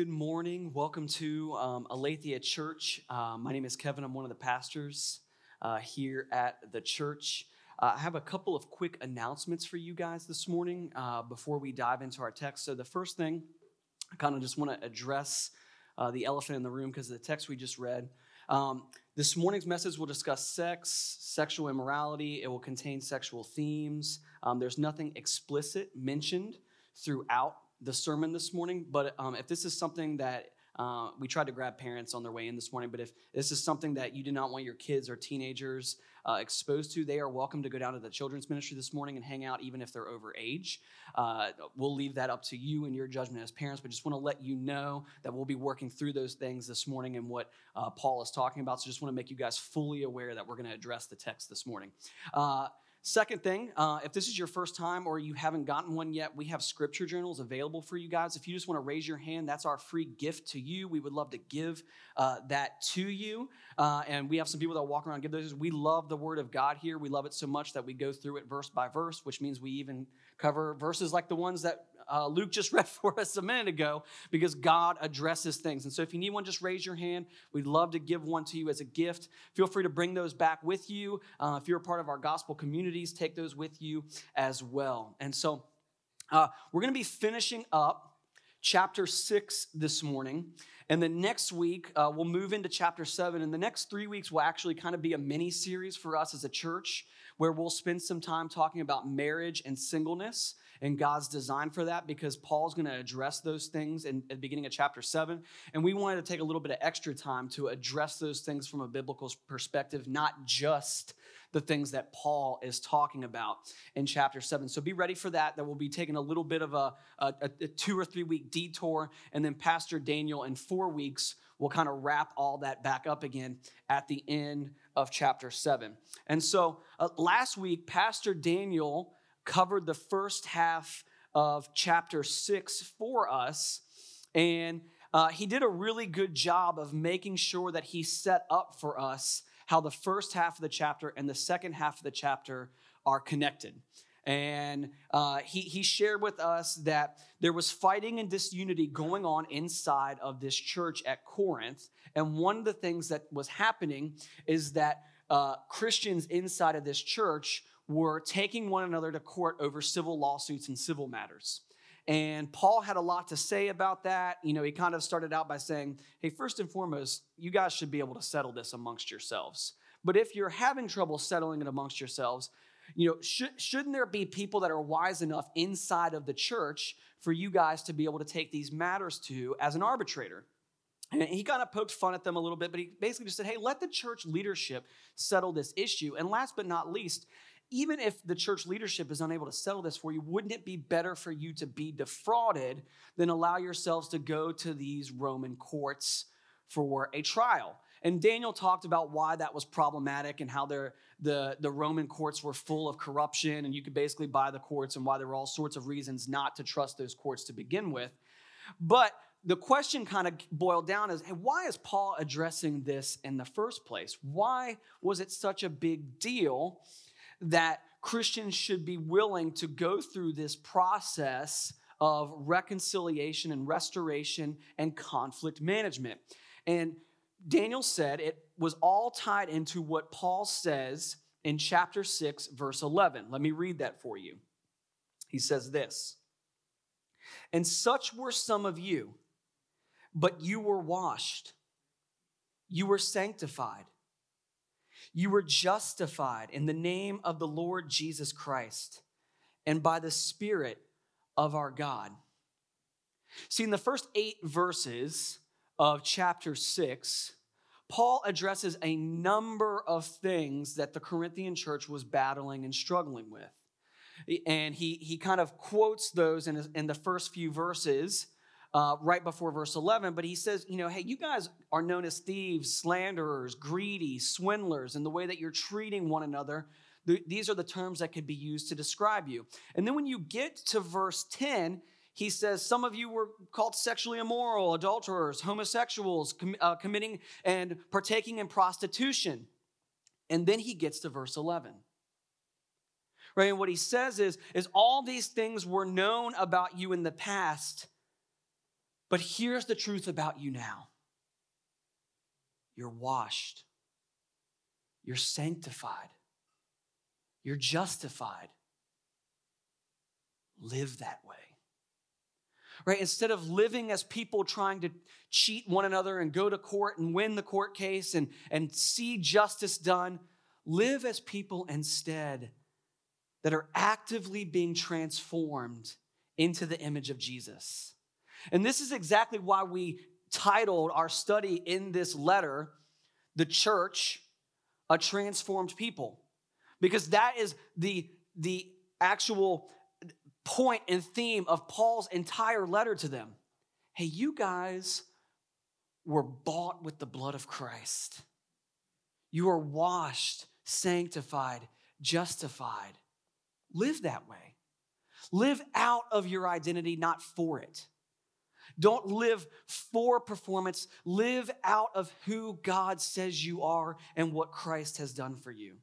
good morning. Welcome to um, Aletheia Church. Uh, my name is Kevin. I'm one of the pastors uh, here at the church. Uh, I have a couple of quick announcements for you guys this morning uh, before we dive into our text. So, the first thing, I kind of just want to address uh, the elephant in the room because of the text we just read. Um, this morning's message will discuss sex, sexual immorality. It will contain sexual themes. Um, there's nothing explicit mentioned throughout the sermon this morning, but um, if this is something that uh, we tried to grab parents on their way in this morning, but if this is something that you do not want your kids or teenagers uh, exposed to, they are welcome to go down to the children's ministry this morning and hang out, even if they're over age. Uh, we'll leave that up to you and your judgment as parents, but just want to let you know that we'll be working through those things this morning and what uh, Paul is talking about. So just want to make you guys fully aware that we're going to address the text this morning. Second thing, uh, if this is your first time or you haven't gotten one yet, we have scripture journals available for you guys. If you just want to raise your hand, that's our free gift to you. We would love to give uh, that to you. Uh, and we have some people that walk around give those. We love the Word of God here. We love it so much that we go through it verse by verse, which means we even cover verses like the ones that uh, Luke just read for us a minute ago because God addresses things. And so if you need one, just raise your hand. We'd love to give one to you as a gift. Feel free to bring those back with you. Uh, if you're a part of our gospel communities, take those with you as well. And so uh, we're going to be finishing up chapter six this morning. And then next week, uh, we'll move into chapter seven. And the next three weeks will actually kind of be a mini series for us as a church where we'll spend some time talking about marriage and singleness and God's design for that because Paul's going to address those things in, at the beginning of chapter 7. And we wanted to take a little bit of extra time to address those things from a biblical perspective, not just the things that Paul is talking about in chapter 7. So be ready for that. That we'll be taking a little bit of a, a, a two or three week detour. And then Pastor Daniel in four weeks will kind of wrap all that back up again at the end of chapter 7. And so uh, last week, Pastor Daniel covered the first half of chapter six for us. And uh, he did a really good job of making sure that he set up for us how the first half of the chapter and the second half of the chapter are connected. And uh, he, he shared with us that there was fighting and disunity going on inside of this church at Corinth. And one of the things that was happening is that uh, Christians inside of this church were taking one another to court over civil lawsuits and civil matters. And Paul had a lot to say about that. You know, he kind of started out by saying, hey, first and foremost, you guys should be able to settle this amongst yourselves. But if you're having trouble settling it amongst yourselves, you know, should, shouldn't there be people that are wise enough inside of the church for you guys to be able to take these matters to as an arbitrator? And he kind of poked fun at them a little bit, but he basically just said, hey, let the church leadership settle this issue. And last but not least, even if the church leadership is unable to settle this for you, wouldn't it be better for you to be defrauded than allow yourselves to go to these Roman courts for a trial? And Daniel talked about why that was problematic and how the, the Roman courts were full of corruption and you could basically buy the courts and why there were all sorts of reasons not to trust those courts to begin with. But the question kind of boiled down is hey, why is Paul addressing this in the first place? Why was it such a big deal that Christians should be willing to go through this process of reconciliation and restoration and conflict management. And Daniel said it was all tied into what Paul says in chapter 6, verse 11. Let me read that for you. He says this And such were some of you, but you were washed, you were sanctified you were justified in the name of the Lord Jesus Christ and by the Spirit of our God. See, in the first eight verses of chapter six, Paul addresses a number of things that the Corinthian church was battling and struggling with. And he, he kind of quotes those in, in the first few verses uh, right before verse 11, but he says, you know, hey, you guys are known as thieves, slanderers, greedy, swindlers, and the way that you're treating one another. Th- these are the terms that could be used to describe you. And then when you get to verse 10, he says, Some of you were called sexually immoral, adulterers, homosexuals, com- uh, committing and partaking in prostitution. And then he gets to verse 11. Right? And what he says is, is all these things were known about you in the past But here's the truth about you now you're washed, you're sanctified, you're justified. Live that way. Right? Instead of living as people trying to cheat one another and go to court and win the court case and, and see justice done, live as people instead that are actively being transformed into the image of Jesus. And this is exactly why we titled our study in this letter, The Church, a Transformed People. Because that is the, the actual point and theme of Paul's entire letter to them. Hey, you guys were bought with the blood of Christ. You are washed, sanctified, justified. Live that way. Live out of your identity, not for it. Don't live for performance. Live out of who God says you are and what Christ has done for you.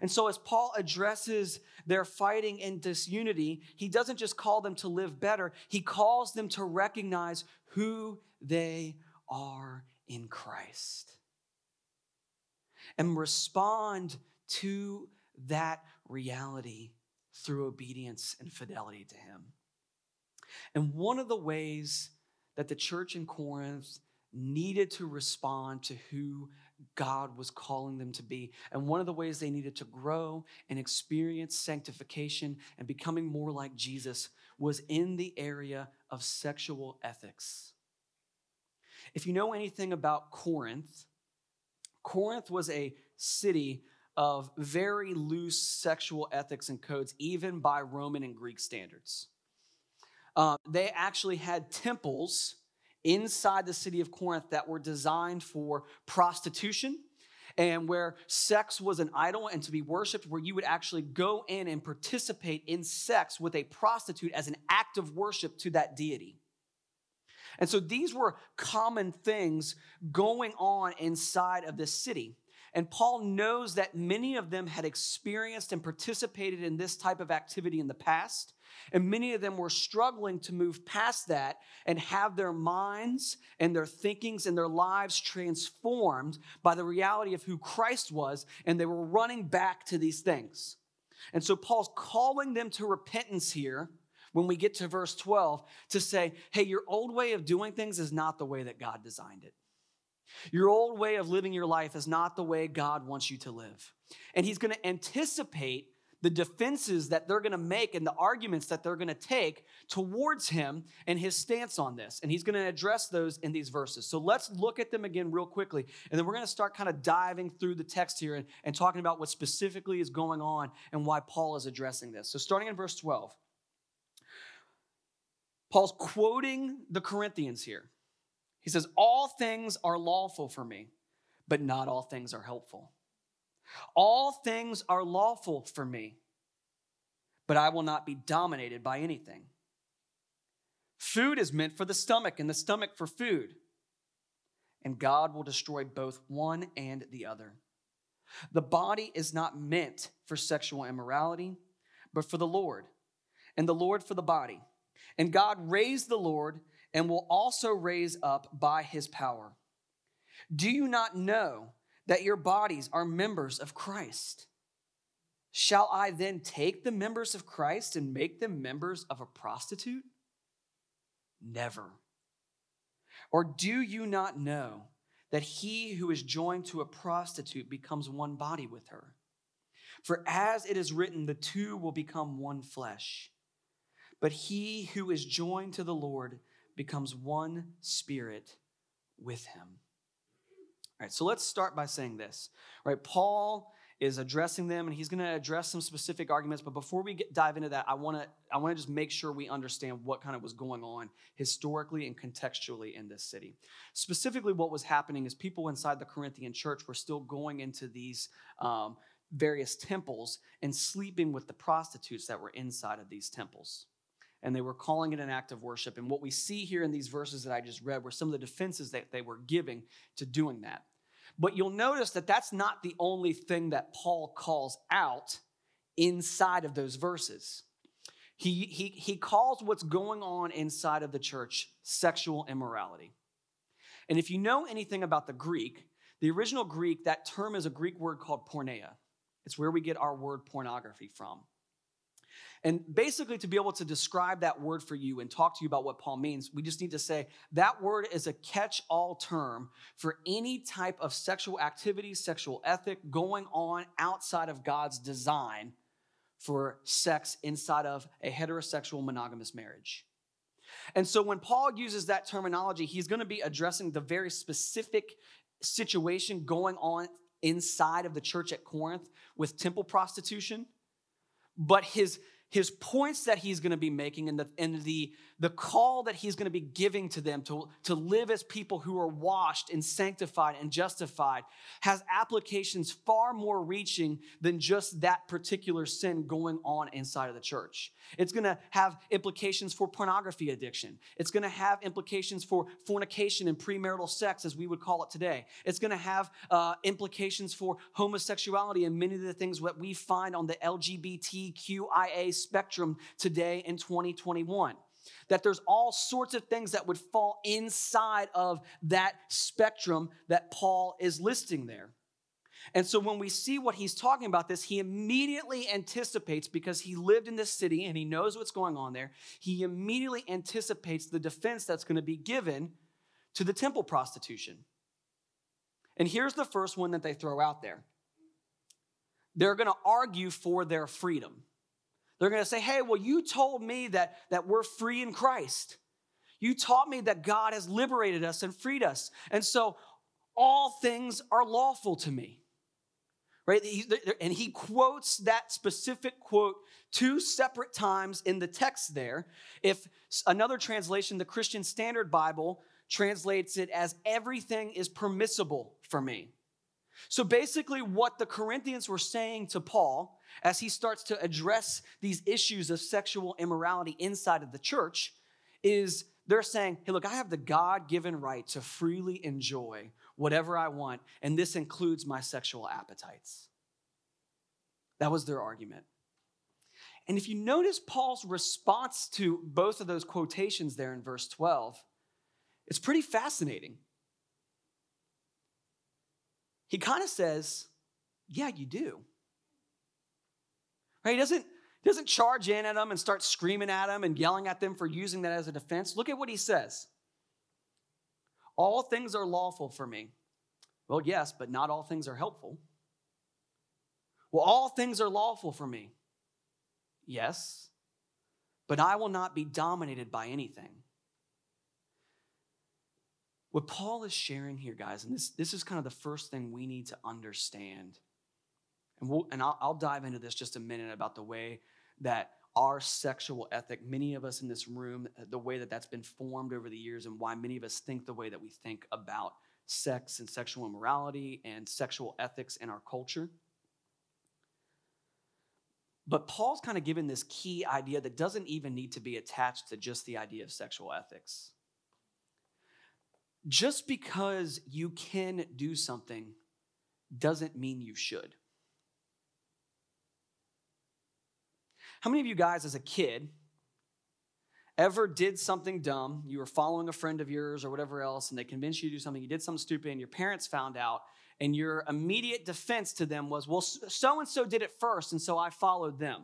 And so, as Paul addresses their fighting and disunity, he doesn't just call them to live better, he calls them to recognize who they are in Christ and respond to that reality through obedience and fidelity to Him. And one of the ways that the church in Corinth needed to respond to who God was calling them to be. And one of the ways they needed to grow and experience sanctification and becoming more like Jesus was in the area of sexual ethics. If you know anything about Corinth, Corinth was a city of very loose sexual ethics and codes, even by Roman and Greek standards. Um, they actually had temples inside the city of Corinth that were designed for prostitution and where sex was an idol and to be worshiped, where you would actually go in and participate in sex with a prostitute as an act of worship to that deity. And so these were common things going on inside of this city. And Paul knows that many of them had experienced and participated in this type of activity in the past. And many of them were struggling to move past that and have their minds and their thinkings and their lives transformed by the reality of who Christ was. And they were running back to these things. And so Paul's calling them to repentance here when we get to verse 12 to say, hey, your old way of doing things is not the way that God designed it. Your old way of living your life is not the way God wants you to live. And he's going to anticipate the defenses that they're going to make and the arguments that they're going to take towards him and his stance on this. And he's going to address those in these verses. So let's look at them again real quickly. And then we're going to start kind of diving through the text here and, and talking about what specifically is going on and why Paul is addressing this. So starting in verse 12, Paul's quoting the Corinthians here. He says, All things are lawful for me, but not all things are helpful. All things are lawful for me, but I will not be dominated by anything. Food is meant for the stomach, and the stomach for food. And God will destroy both one and the other. The body is not meant for sexual immorality, but for the Lord, and the Lord for the body. And God raised the Lord and will also raise up by his power. Do you not know that your bodies are members of Christ. Shall I then take the members of Christ and make them members of a prostitute? Never. Or do you not know that he who is joined to a prostitute becomes one body with her? For as it is written, the two will become one flesh. But he who is joined to the Lord becomes one spirit with him. All right, so let's start by saying this. Right, Paul is addressing them and he's going to address some specific arguments but before we get, dive into that i want to i want to just make sure we understand what kind of was going on historically and contextually in this city specifically what was happening is people inside the corinthian church were still going into these um, various temples and sleeping with the prostitutes that were inside of these temples and they were calling it an act of worship. And what we see here in these verses that I just read were some of the defenses that they were giving to doing that. But you'll notice that that's not the only thing that Paul calls out inside of those verses. He, he, he calls what's going on inside of the church sexual immorality. And if you know anything about the Greek, the original Greek, that term is a Greek word called porneia. It's where we get our word pornography from. And basically, to be able to describe that word for you and talk to you about what Paul means, we just need to say that word is a catch all term for any type of sexual activity, sexual ethic going on outside of God's design for sex inside of a heterosexual monogamous marriage. And so when Paul uses that terminology, he's going to be addressing the very specific situation going on inside of the church at Corinth with temple prostitution. But his his points that he's going to be making and the, and the, the call that he's going to be giving to them to, to live as people who are washed and sanctified and justified has applications far more reaching than just that particular sin going on inside of the church. It's going to have implications for pornography addiction. It's going to have implications for fornication and premarital sex, as we would call it today. It's going to have uh, implications for homosexuality and many of the things that we find on the LGBTQIA spectrum today in 2021 that there's all sorts of things that would fall inside of that spectrum that Paul is listing there. And so when we see what he's talking about this, he immediately anticipates because he lived in this city and he knows what's going on there. He immediately anticipates the defense that's going to be given to the temple prostitution. And here's the first one that they throw out there. They're going to argue for their freedom. They're going to say, hey, well, you told me that, that we're free in Christ. You taught me that God has liberated us and freed us. And so all things are lawful to me right? And he quotes that specific quote two separate times in the text there. If another translation, the Christian Standard Bible, translates it as everything is permissible for me. So basically, what the Corinthians were saying to Paul as he starts to address these issues of sexual immorality inside of the church is they're saying, hey, look, I have the God given right to freely enjoy whatever I want, and this includes my sexual appetites. That was their argument. And if you notice Paul's response to both of those quotations there in verse 12, it's pretty fascinating. He kind of says, Yeah, you do. Right? He doesn't, doesn't charge in at them and start screaming at them and yelling at them for using that as a defense. Look at what he says. All things are lawful for me. Well, yes, but not all things are helpful. Well, all things are lawful for me. Yes, but I will not be dominated by anything. What Paul is sharing here, guys, and this, this is kind of the first thing we need to understand. And, we'll, and I'll, I'll dive into this just a minute about the way that our sexual ethic, many of us in this room, uh, the way that that's been formed over the years, and why many of us think the way that we think about sex and sexual immorality and sexual ethics in our culture. But Paul's kind of given this key idea that doesn't even need to be attached to just the idea of sexual ethics. Just because you can do something doesn't mean you should. How many of you guys, as a kid, ever did something dumb? You were following a friend of yours or whatever else, and they convinced you to do something, you did something stupid, and your parents found out, and your immediate defense to them was, well, so and so did it first, and so I followed them.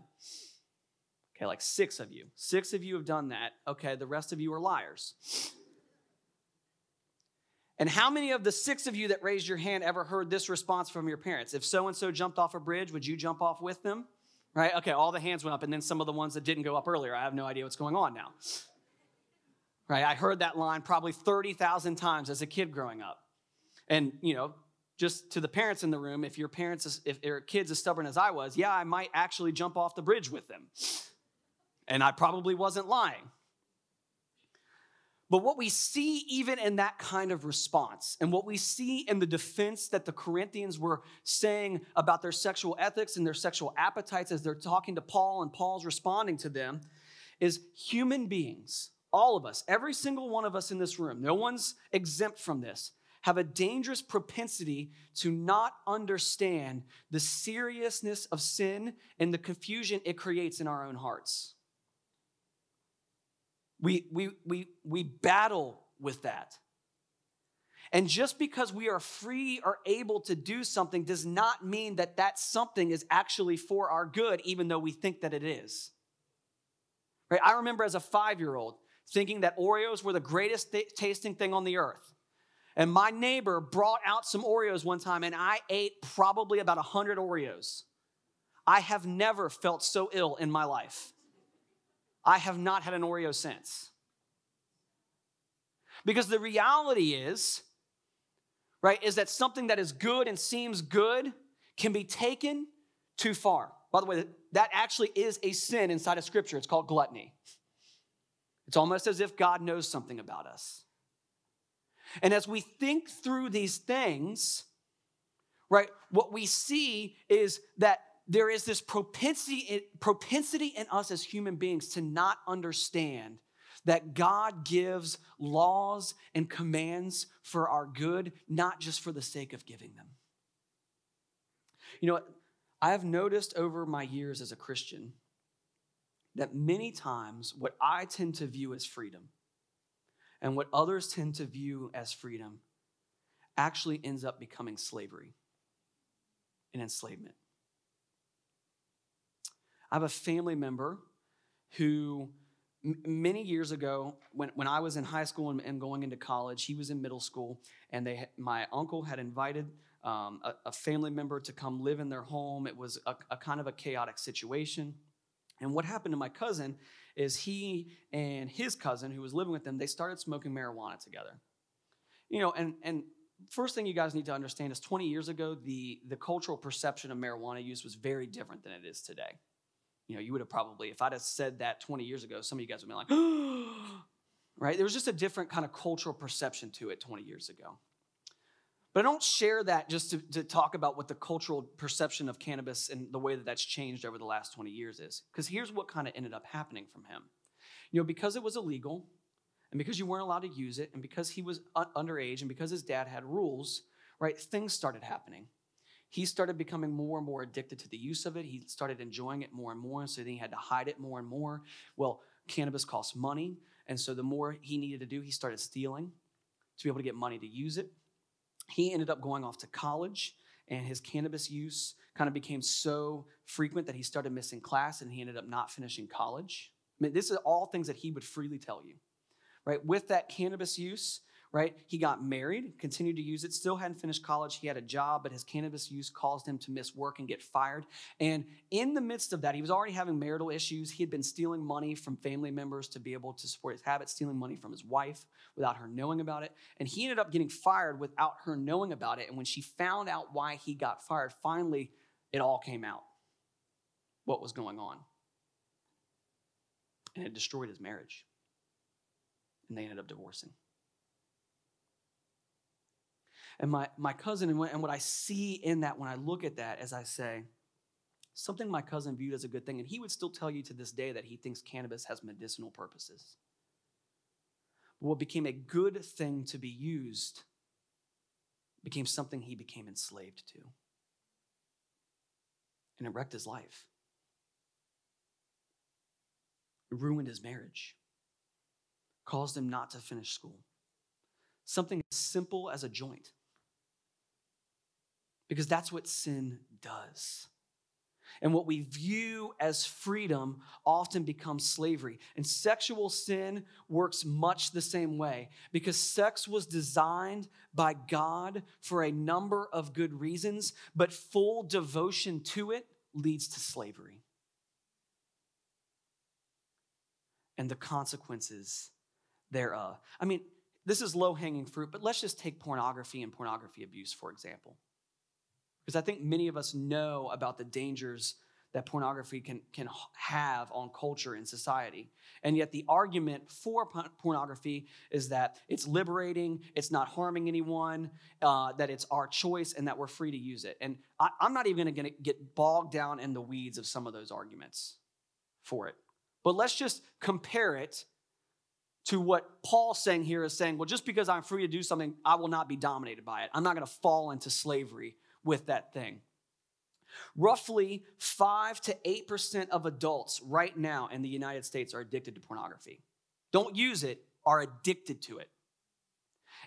Okay, like six of you. Six of you have done that. Okay, the rest of you are liars. And how many of the six of you that raised your hand ever heard this response from your parents? If so and so jumped off a bridge, would you jump off with them? Right? Okay, all the hands went up, and then some of the ones that didn't go up earlier. I have no idea what's going on now. Right? I heard that line probably 30,000 times as a kid growing up. And, you know, just to the parents in the room, if your parents, if your kids as stubborn as I was, yeah, I might actually jump off the bridge with them. And I probably wasn't lying. But what we see even in that kind of response, and what we see in the defense that the Corinthians were saying about their sexual ethics and their sexual appetites as they're talking to Paul and Paul's responding to them, is human beings, all of us, every single one of us in this room, no one's exempt from this, have a dangerous propensity to not understand the seriousness of sin and the confusion it creates in our own hearts. We, we, we, we battle with that. And just because we are free or able to do something does not mean that that something is actually for our good, even though we think that it is. Right? I remember as a five year old thinking that Oreos were the greatest th- tasting thing on the earth. And my neighbor brought out some Oreos one time, and I ate probably about 100 Oreos. I have never felt so ill in my life. I have not had an Oreo since. Because the reality is, right, is that something that is good and seems good can be taken too far. By the way, that actually is a sin inside of Scripture. It's called gluttony. It's almost as if God knows something about us. And as we think through these things, right, what we see is that there is this propensity, propensity in us as human beings to not understand that God gives laws and commands for our good, not just for the sake of giving them. You know, I have noticed over my years as a Christian that many times what I tend to view as freedom and what others tend to view as freedom actually ends up becoming slavery and enslavement. I have a family member who many years ago, when, when I was in high school and, and, going into college, he was in middle school, and they my uncle had invited um, a, a, family member to come live in their home. It was a, a kind of a chaotic situation. And what happened to my cousin is he and his cousin, who was living with them, they started smoking marijuana together. You know, and and first thing you guys need to understand is 20 years ago, the the cultural perception of marijuana use was very different than it is today. You know, you would have probably, if I'd have said that 20 years ago, some of you guys would be like, right? There was just a different kind of cultural perception to it 20 years ago. But I don't share that just to, to talk about what the cultural perception of cannabis and the way that that's changed over the last 20 years is. Because here's what kind of ended up happening from him. You know, because it was illegal, and because you weren't allowed to use it, and because he was underage, and because his dad had rules, right, things started happening he started becoming more and more addicted to the use of it. He started enjoying it more and more, and so then he had to hide it more and more. Well, cannabis costs money, and so the more he needed to do, he started stealing to be able to get money to use it. He ended up going off to college, and his cannabis use kind of became so frequent that he started missing class and he ended up not finishing college. I mean, this is all things that he would freely tell you, right? With that cannabis use, right? He got married, continued to use it, still hadn't finished college. He had a job, but his cannabis use caused him to miss work and get fired. And in the midst of that, he was already having marital issues. He had been stealing money from family members to be able to support his habit, stealing money from his wife without her knowing about it. And he ended up getting fired without her knowing about it. And when she found out why he got fired, finally it all came out what was going on. And it destroyed his marriage. And they ended up divorcing. And my, my cousin, and what I see in that when I look at that, as I say, something my cousin viewed as a good thing, and he would still tell you to this day that he thinks cannabis has medicinal purposes. But what became a good thing to be used became something he became enslaved to. And it wrecked his life. It ruined his marriage, caused him not to finish school. Something as simple as a joint because that's what sin does. And what we view as freedom often becomes slavery. And sexual sin works much the same way because sex was designed by God for a number of good reasons, but full devotion to it leads to slavery. And the consequences thereof. I mean, this is low hanging fruit, but let's just take pornography and pornography abuse, for example. Because I think many of us know about the dangers that pornography can, can have on culture and society. And yet, the argument for pornography is that it's liberating, it's not harming anyone, uh, that it's our choice, and that we're free to use it. And I, I'm not even to get bogged down in the weeds of some of those arguments for it. But let's just compare it to what Paul's saying here is saying, well, just because I'm free to do something, I will not be dominated by it. I'm not going to fall into slavery with that thing. Roughly 5 to 8% of adults right now in the United States are addicted to pornography. don't use it, are addicted to it.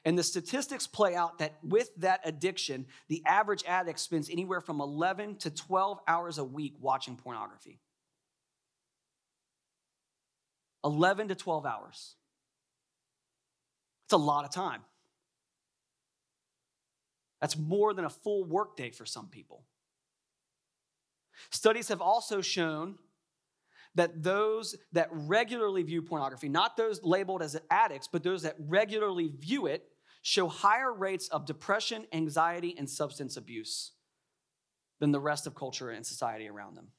And the statistics play out that with that addiction, the average addict spends anywhere from 11 to 12 hours a week watching pornography. 11 to 12 hours. It's a lot of time. That's more than a full workday for some people. Studies have also shown that those that regularly view pornography, not those labeled as addicts, but those that regularly view it, show higher rates of depression, anxiety, and substance abuse than the rest of culture and society around them.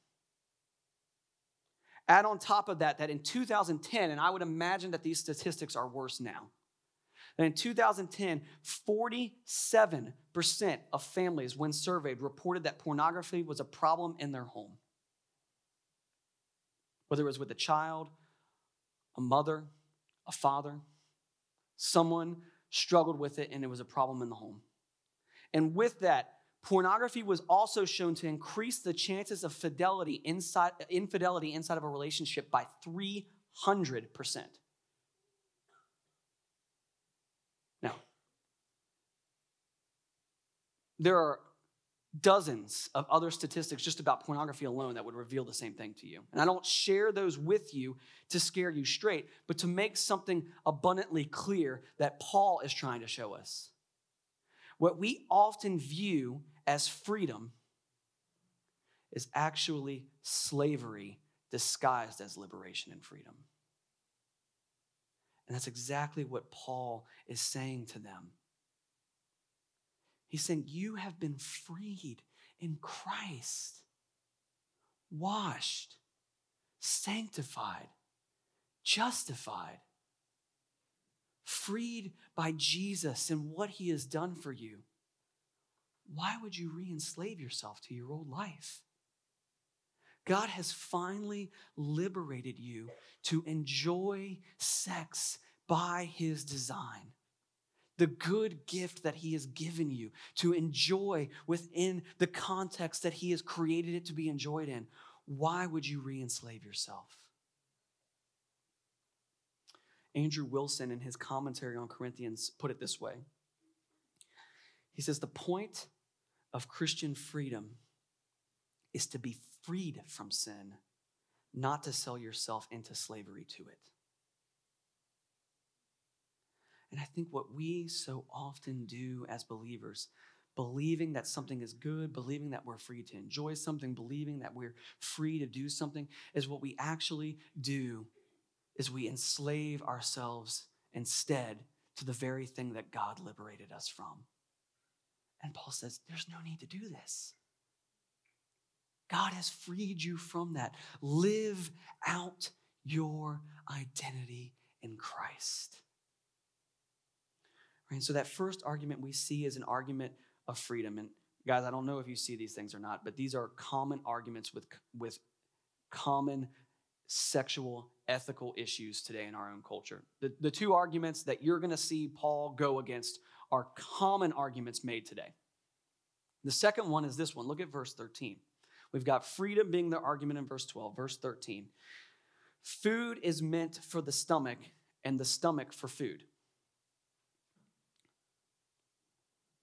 Add on top of that, that in 2010, and I would imagine that these statistics are worse now, that in 2010, 47% of families, when surveyed, reported that pornography was a problem in their home whether it was with a child, a mother, a father, someone struggled with it and it was a problem in the home. And with that, pornography was also shown to increase the chances of fidelity inside, infidelity inside of a relationship by 300%. Now, there are dozens of other statistics just about pornography alone that would reveal the same thing to you. And I don't share those with you to scare you straight, but to make something abundantly clear that Paul is trying to show us. What we often view as freedom is actually slavery disguised as liberation and freedom. And that's exactly what Paul is saying to them. He's saying, You have been freed in Christ, washed, sanctified, justified, freed by Jesus and what he has done for you. Why would you re enslave yourself to your old life? God has finally liberated you to enjoy sex by his design the good gift that He has given you to enjoy within the context that He has created it to be enjoyed in, why would you re enslave yourself? Andrew Wilson, in his commentary on Corinthians, put it this way He says, The point of Christian freedom is to be freed from sin, not to sell yourself into slavery to it. And I think what we so often do as believers, believing that something is good, believing that we're free to enjoy something, believing that we're free to do something, is what we actually do is we enslave ourselves instead to the very thing that God liberated us from. And Paul says, there's no need to do this. God has freed you from that. Live out your identity in Christ. Right? So that first argument we see is an argument of freedom. And guys, I don't know if you see these things or not, but these are common arguments with, with common sexual ethical issues today in our own culture. The, the two arguments that you're going to see Paul go against are common arguments made today. The second one is this one. Look at verse 13. We've got freedom being the argument in verse 12. Verse 13. Food is meant for the stomach, and the stomach for food.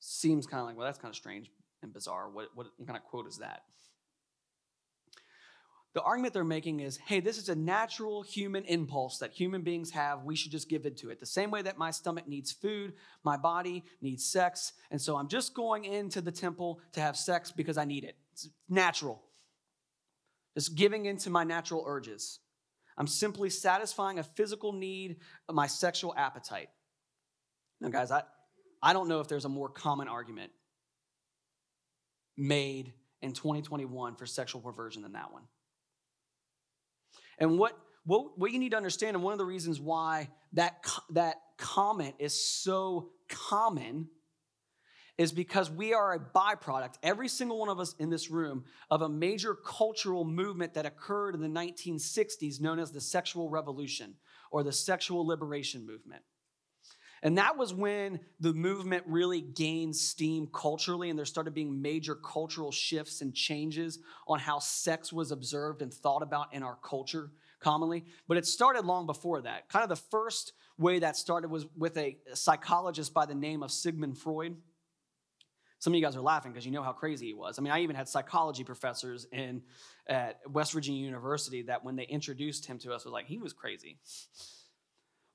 Seems kind of like, well, that's kind of strange and bizarre. What, what, kind of quote is that? The argument they're making is hey, this is a natural human impulse that human beings have. We should just give it to it. The same way that my stomach needs food, my body needs sex. And so I'm just going into the temple to have sex because I need it. It's natural. Just giving into my natural urges. I'm simply satisfying a physical need, of my sexual appetite. Now, guys, I, I don't know if there's a more common argument made in 2021 for sexual perversion than that one. And what, what, what you need to understand, and one of the reasons why that, that comment is so common is because we are a byproduct, every single one of us in this room, of a major cultural movement that occurred in the 1960s known as the sexual revolution or the sexual liberation movement. And that was when the movement really gained steam culturally, and there started being major cultural shifts and changes on how sex was observed and thought about in our culture commonly, but it started long before that. Kind of the first way that started was with a psychologist by the name of Sigmund Freud. Some of you guys are laughing because you know how crazy he was. I mean, I even had psychology professors in at West Virginia University that when they introduced him to us was like, he was crazy.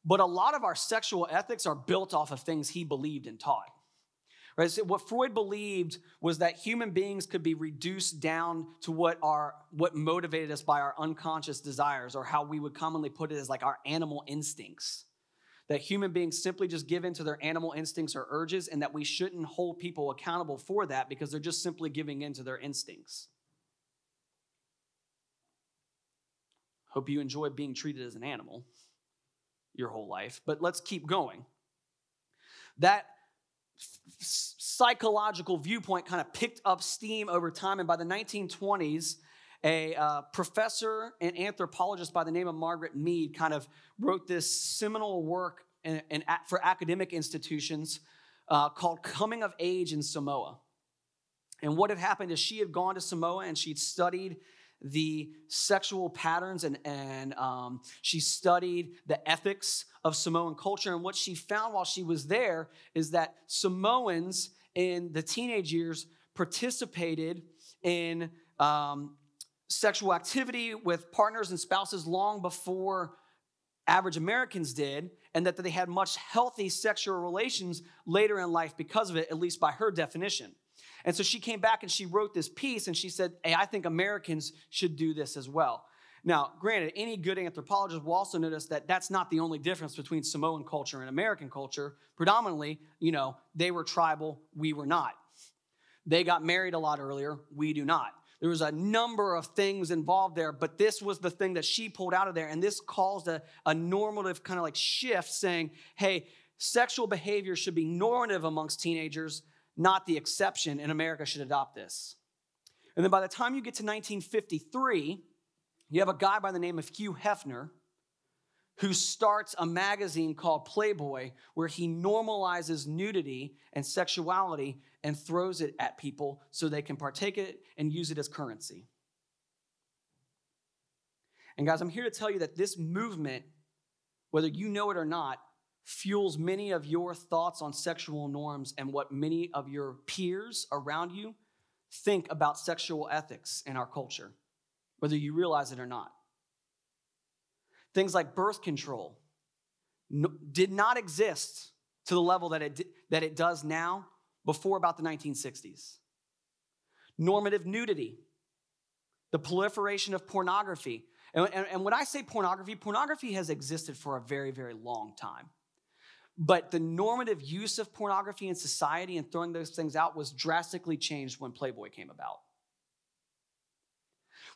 But a lot of our sexual ethics are built off of things he believed and taught. Right? So what Freud believed was that human beings could be reduced down to what are what motivated us by our unconscious desires, or how we would commonly put it as like our animal instincts. That human beings simply just give in to their animal instincts or urges, and that we shouldn't hold people accountable for that because they're just simply giving in to their instincts. Hope you enjoy being treated as an animal your whole life, but let's keep going. That psychological viewpoint kind of picked up steam over time. And by the 1920s, a uh, professor and anthropologist by the name of Margaret Mead kind of wrote this seminal work in, in, for academic institutions uh, called Coming of Age in Samoa. And what had happened is she had gone to Samoa and she'd studied the sexual patterns and, and um, she studied the ethics of Samoan culture. And what she found while she was there is that Samoans in the teenage years participated in um, sexual activity with partners and spouses long before average Americans did, and that they had much healthy sexual relations later in life because of it, at least by her definition. And so she came back and she wrote this piece and she said, Hey, I think Americans should do this as well. Now, granted, any good anthropologist will also notice that that's not the only difference between Samoan culture and American culture. Predominantly, you know, they were tribal, we were not. They got married a lot earlier, we do not. There was a number of things involved there, but this was the thing that she pulled out of there. And this caused a, a normative kind of like shift saying, hey, sexual behavior should be normative amongst teenagers, not the exception, and America should adopt this. And then by the time you get to 1953, you have a guy by the name of Hugh Hefner who starts a magazine called Playboy where he normalizes nudity and sexuality and throws it at people so they can partake it and use it as currency. And guys, I'm here to tell you that this movement, whether you know it or not, fuels many of your thoughts on sexual norms and what many of your peers around you think about sexual ethics in our culture whether you realize it or not. Things like birth control no, did not exist to the level that it, that it does now before about the 1960s. Normative nudity, the proliferation of pornography. And, and, and when I say pornography, pornography has existed for a very, very long time. But the normative use of pornography in society and throwing those things out was drastically changed when Playboy came about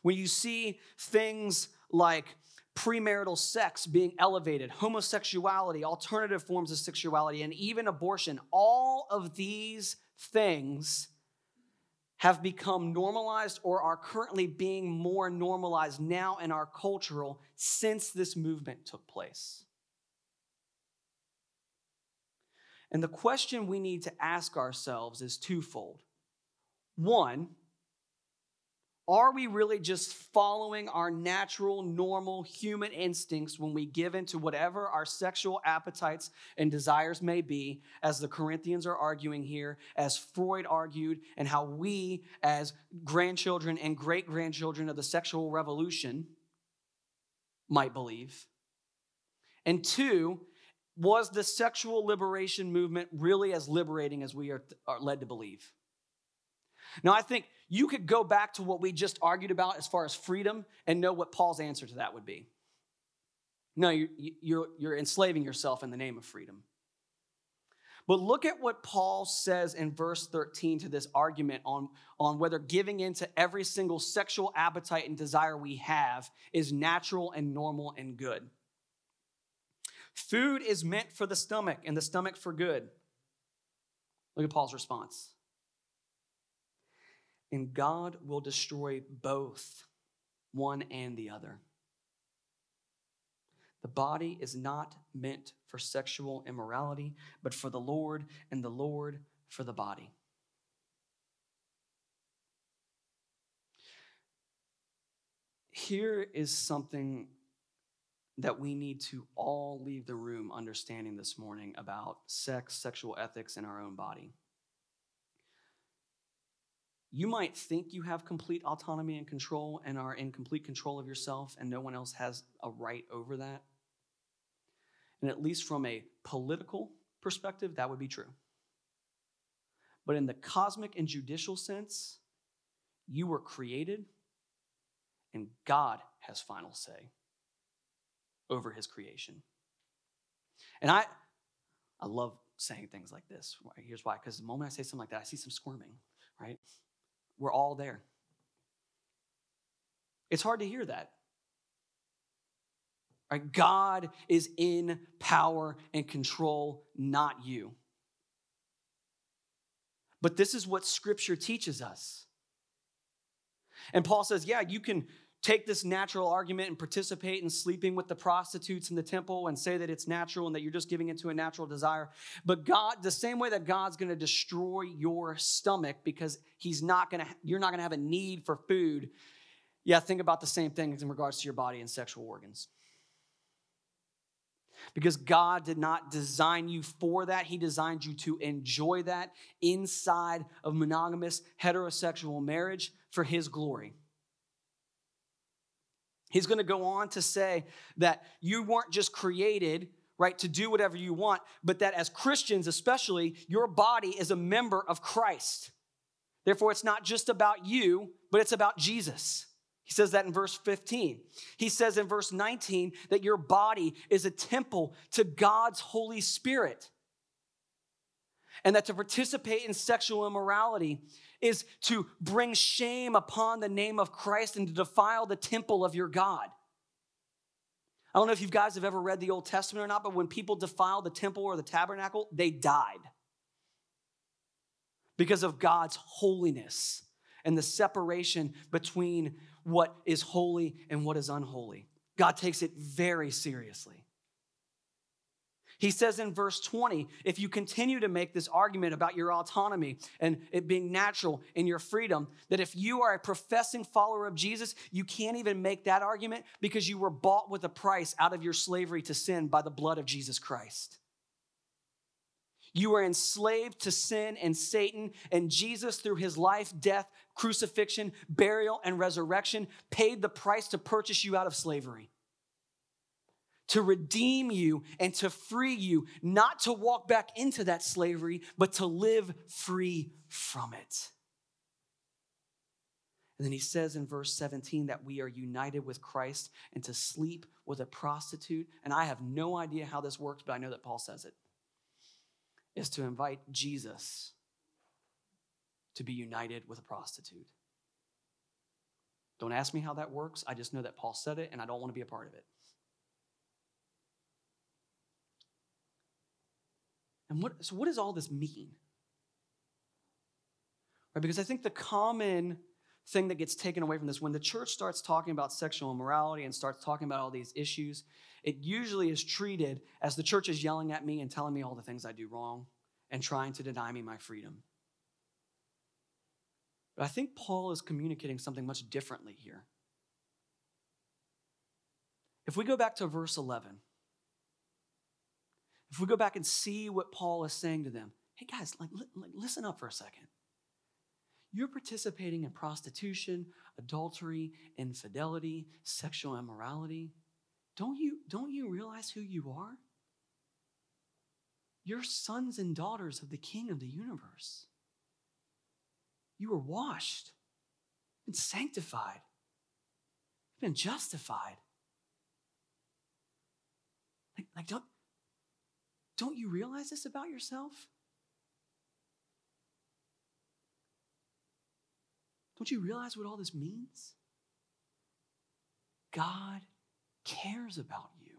when you see things like premarital sex being elevated, homosexuality, alternative forms of sexuality, and even abortion, all of these things have become normalized or are currently being more normalized now in our cultural since this movement took place. And the question we need to ask ourselves is twofold. One, are we really just following our natural, normal human instincts when we give in to whatever our sexual appetites and desires may be, as the Corinthians are arguing here, as Freud argued, and how we, as grandchildren and great grandchildren of the sexual revolution, might believe? And two, was the sexual liberation movement really as liberating as we are, are led to believe? Now, I think you could go back to what we just argued about as far as freedom and know what Paul's answer to that would be. No, you're, you're, you're enslaving yourself in the name of freedom. But look at what Paul says in verse 13 to this argument on, on whether giving in to every single sexual appetite and desire we have is natural and normal and good. Food is meant for the stomach and the stomach for good. Look at Paul's response and God will destroy both, one and the other. The body is not meant for sexual immorality, but for the Lord, and the Lord for the body. Here is something that we need to all leave the room understanding this morning about sex, sexual ethics, in our own body. You might think you have complete autonomy and control and are in complete control of yourself, and no one else has a right over that. And at least from a political perspective, that would be true. But in the cosmic and judicial sense, you were created, and God has final say over his creation. And I, I love saying things like this. Here's why because the moment I say something like that, I see some squirming, right? We're all there. It's hard to hear that. Right? God is in power and control, not you. But this is what Scripture teaches us. And Paul says, yeah, you can take this natural argument and participate in sleeping with the prostitutes in the temple and say that it's natural and that you're just giving into a natural desire. But God, the same way that God's going to destroy your stomach because he's not going to you're not going to have a need for food. Yeah, think about the same thing in regards to your body and sexual organs. Because God did not design you for that. He designed you to enjoy that inside of monogamous heterosexual marriage for His glory. He's going to go on to say that you weren't just created, right, to do whatever you want, but that as Christians, especially, your body is a member of Christ. Therefore, it's not just about you, but it's about Jesus. He says that in verse 15. He says in verse 19 that your body is a temple to God's Holy Spirit. And that to participate in sexual immorality is to bring shame upon the name of Christ and to defile the temple of your God. I don't know if you guys have ever read the Old Testament or not, but when people defiled the temple or the tabernacle, they died because of God's holiness and the separation between what is holy and what is unholy. God takes it very seriously. He says in verse 20, if you continue to make this argument about your autonomy and it being natural and your freedom, that if you are a professing follower of Jesus, you can't even make that argument because you were bought with a price out of your slavery to sin by the blood of Jesus Christ. You were enslaved to sin and Satan, and Jesus, through his life, death, crucifixion, burial, and resurrection, paid the price to purchase you out of slavery to redeem you and to free you, not to walk back into that slavery, but to live free from it. And then he says in verse 17 that we are united with Christ and to sleep with a prostitute. And I have no idea how this works, but I know that Paul says it is to invite Jesus to be united with a prostitute. Don't ask me how that works. I just know that Paul said it and I don't want to be a part of it. And what, so what does all this mean? Right, because I think the common thing that gets taken away from this, when the church starts talking about sexual immorality and starts talking about all these issues, it usually is treated as the church is yelling at me and telling me all the things I do wrong and trying to deny me my freedom. But I think Paul is communicating something much differently here. If we go back to verse 11, if we go back and see what Paul is saying to them, hey guys, like, like listen up for a second. You're participating in prostitution, adultery, infidelity, sexual immorality. Don't you, don't you realize who you are? You're sons and daughters of the King of the universe. You were washed and sanctified, you've been justified. Like, like don't, don't you realize this about yourself? Don't you realize what all this means? God cares about you.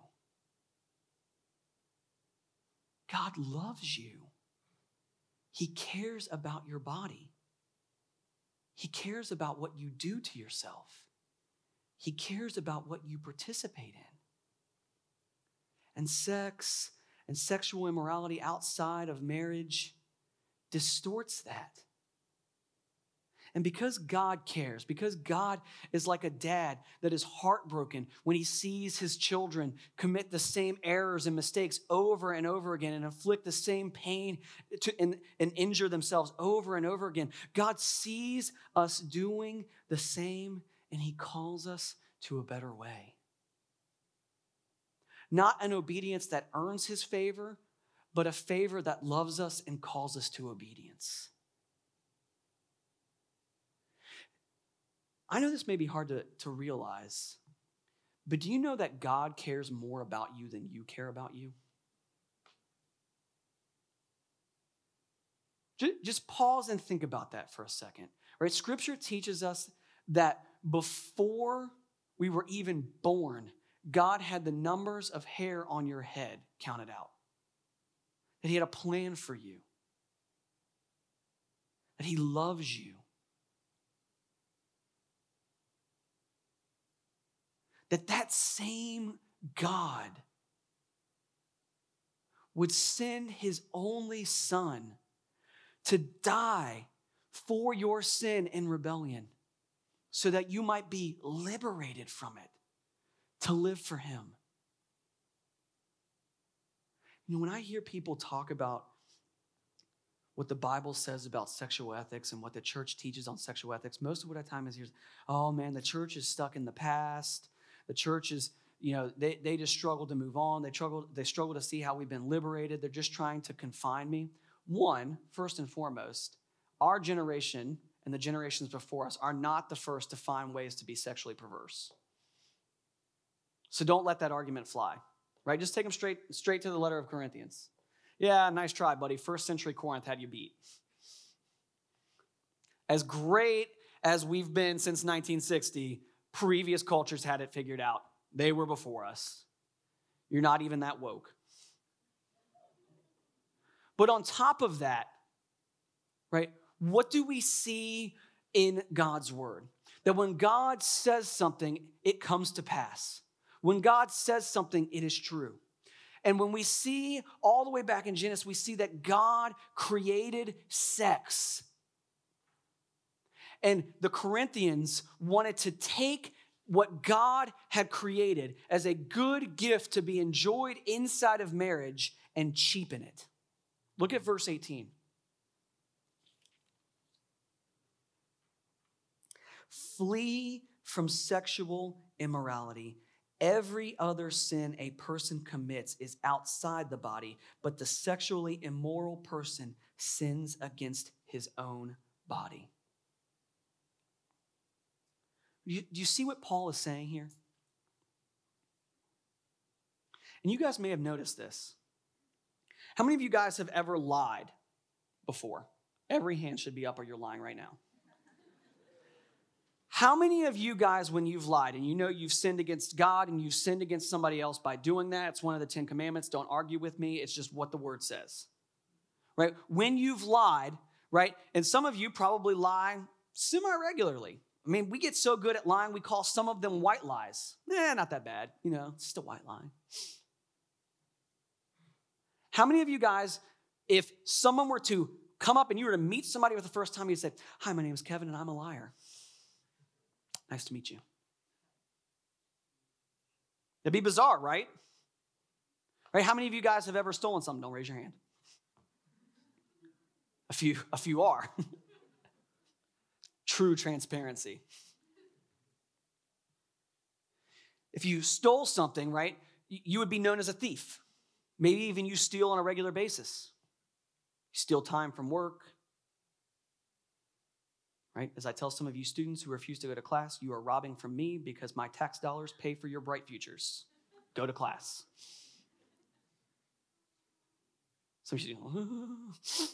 God loves you. He cares about your body. He cares about what you do to yourself. He cares about what you participate in. And sex and sexual immorality outside of marriage distorts that. And because God cares, because God is like a dad that is heartbroken when he sees his children commit the same errors and mistakes over and over again and inflict the same pain to, and, and injure themselves over and over again, God sees us doing the same and he calls us to a better way. Not an obedience that earns his favor, but a favor that loves us and calls us to obedience. I know this may be hard to, to realize, but do you know that God cares more about you than you care about you? Just pause and think about that for a second. Right? Scripture teaches us that before we were even born, God had the numbers of hair on your head counted out. That He had a plan for you. That He loves you. that that same God would send his only son to die for your sin and rebellion so that you might be liberated from it to live for him. You know, when I hear people talk about what the Bible says about sexual ethics and what the church teaches on sexual ethics, most of what I time is here, oh man, the church is stuck in the past. The church is, you know, they, they just struggle to move on. They struggle, they struggle to see how we've been liberated. They're just trying to confine me. One, first and foremost, our generation and the generations before us are not the first to find ways to be sexually perverse. So don't let that argument fly, right? Just take them straight, straight to the letter of Corinthians. Yeah, nice try, buddy. First century Corinth had you beat. As great as we've been since 1960, previous cultures had it figured out. They were before us. You're not even that woke. But on top of that, right, what do we see in God's word? That when God says something, it comes to pass. When God says something, it is true. And when we see all the way back in Genesis, we see that God created sex and the Corinthians wanted to take what God had created as a good gift to be enjoyed inside of marriage and cheapen it. Look at verse 18. Flee from sexual immorality. Every other sin a person commits is outside the body, but the sexually immoral person sins against his own body. You, do you see what Paul is saying here? And you guys may have noticed this. How many of you guys have ever lied before? Every hand should be up or you're lying right now. How many of you guys, when you've lied and you know you've sinned against God and you've sinned against somebody else by doing that, it's one of the Ten Commandments, don't argue with me, it's just what the word says. Right? When you've lied, right? And some of you probably lie semi regularly. I mean, we get so good at lying, we call some of them white lies. Eh, not that bad. You know, it's just a white lie. How many of you guys, if someone were to come up and you were to meet somebody for the first time, you said, Hi, my name is Kevin and I'm a liar. Nice to meet you. It'd be bizarre, right? Right? How many of you guys have ever stolen something? Don't raise your hand. A few, a few are. true transparency. If you stole something, right, you would be known as a thief. Maybe even you steal on a regular basis. You steal time from work. Right? As I tell some of you students who refuse to go to class, you are robbing from me because my tax dollars pay for your bright futures. Go to class. Some of you,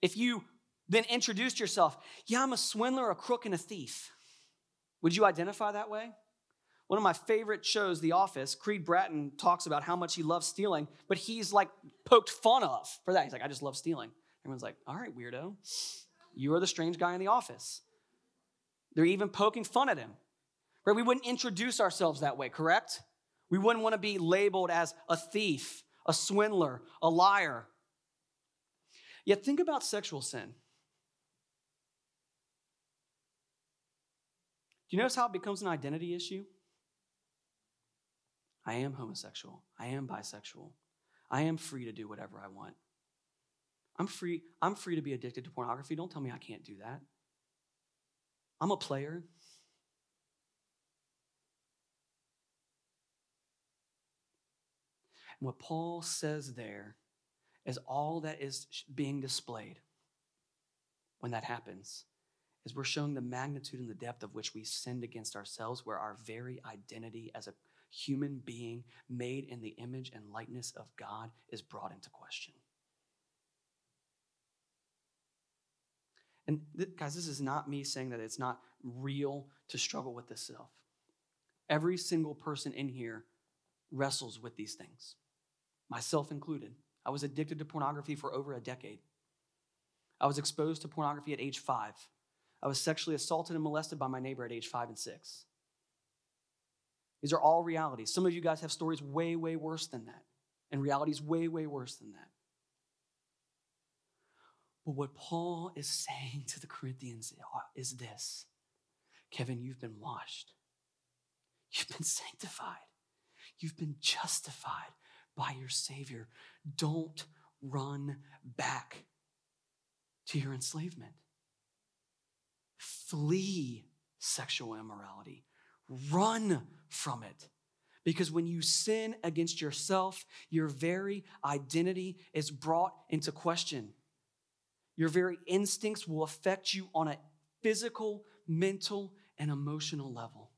If you then introduced yourself, yeah, I'm a swindler, a crook, and a thief, would you identify that way? One of my favorite shows, The Office, Creed Bratton talks about how much he loves stealing, but he's like poked fun of for that. He's like, I just love stealing. Everyone's like, all right, weirdo. You are the strange guy in the office. They're even poking fun at him. Right? We wouldn't introduce ourselves that way, correct? We wouldn't want to be labeled as a thief, a swindler, a liar. Yet think about sexual sin. Do you notice how it becomes an identity issue? I am homosexual. I am bisexual. I am free to do whatever I want. I'm free, I'm free to be addicted to pornography. Don't tell me I can't do that. I'm a player. And what Paul says there is all that is being displayed when that happens is we're showing the magnitude and the depth of which we sinned against ourselves, where our very identity as a human being made in the image and likeness of God is brought into question. And th- guys, this is not me saying that it's not real to struggle with this self. Every single person in here wrestles with these things, myself included. I was addicted to pornography for over a decade. I was exposed to pornography at age five. I was sexually assaulted and molested by my neighbor at age five and six. These are all realities. Some of you guys have stories way, way worse than that, and realities way, way worse than that. But what Paul is saying to the Corinthians is this Kevin, you've been washed, you've been sanctified, you've been justified by your Savior. Don't run back to your enslavement. Flee sexual immorality. Run from it. Because when you sin against yourself, your very identity is brought into question. Your very instincts will affect you on a physical, mental, and emotional level.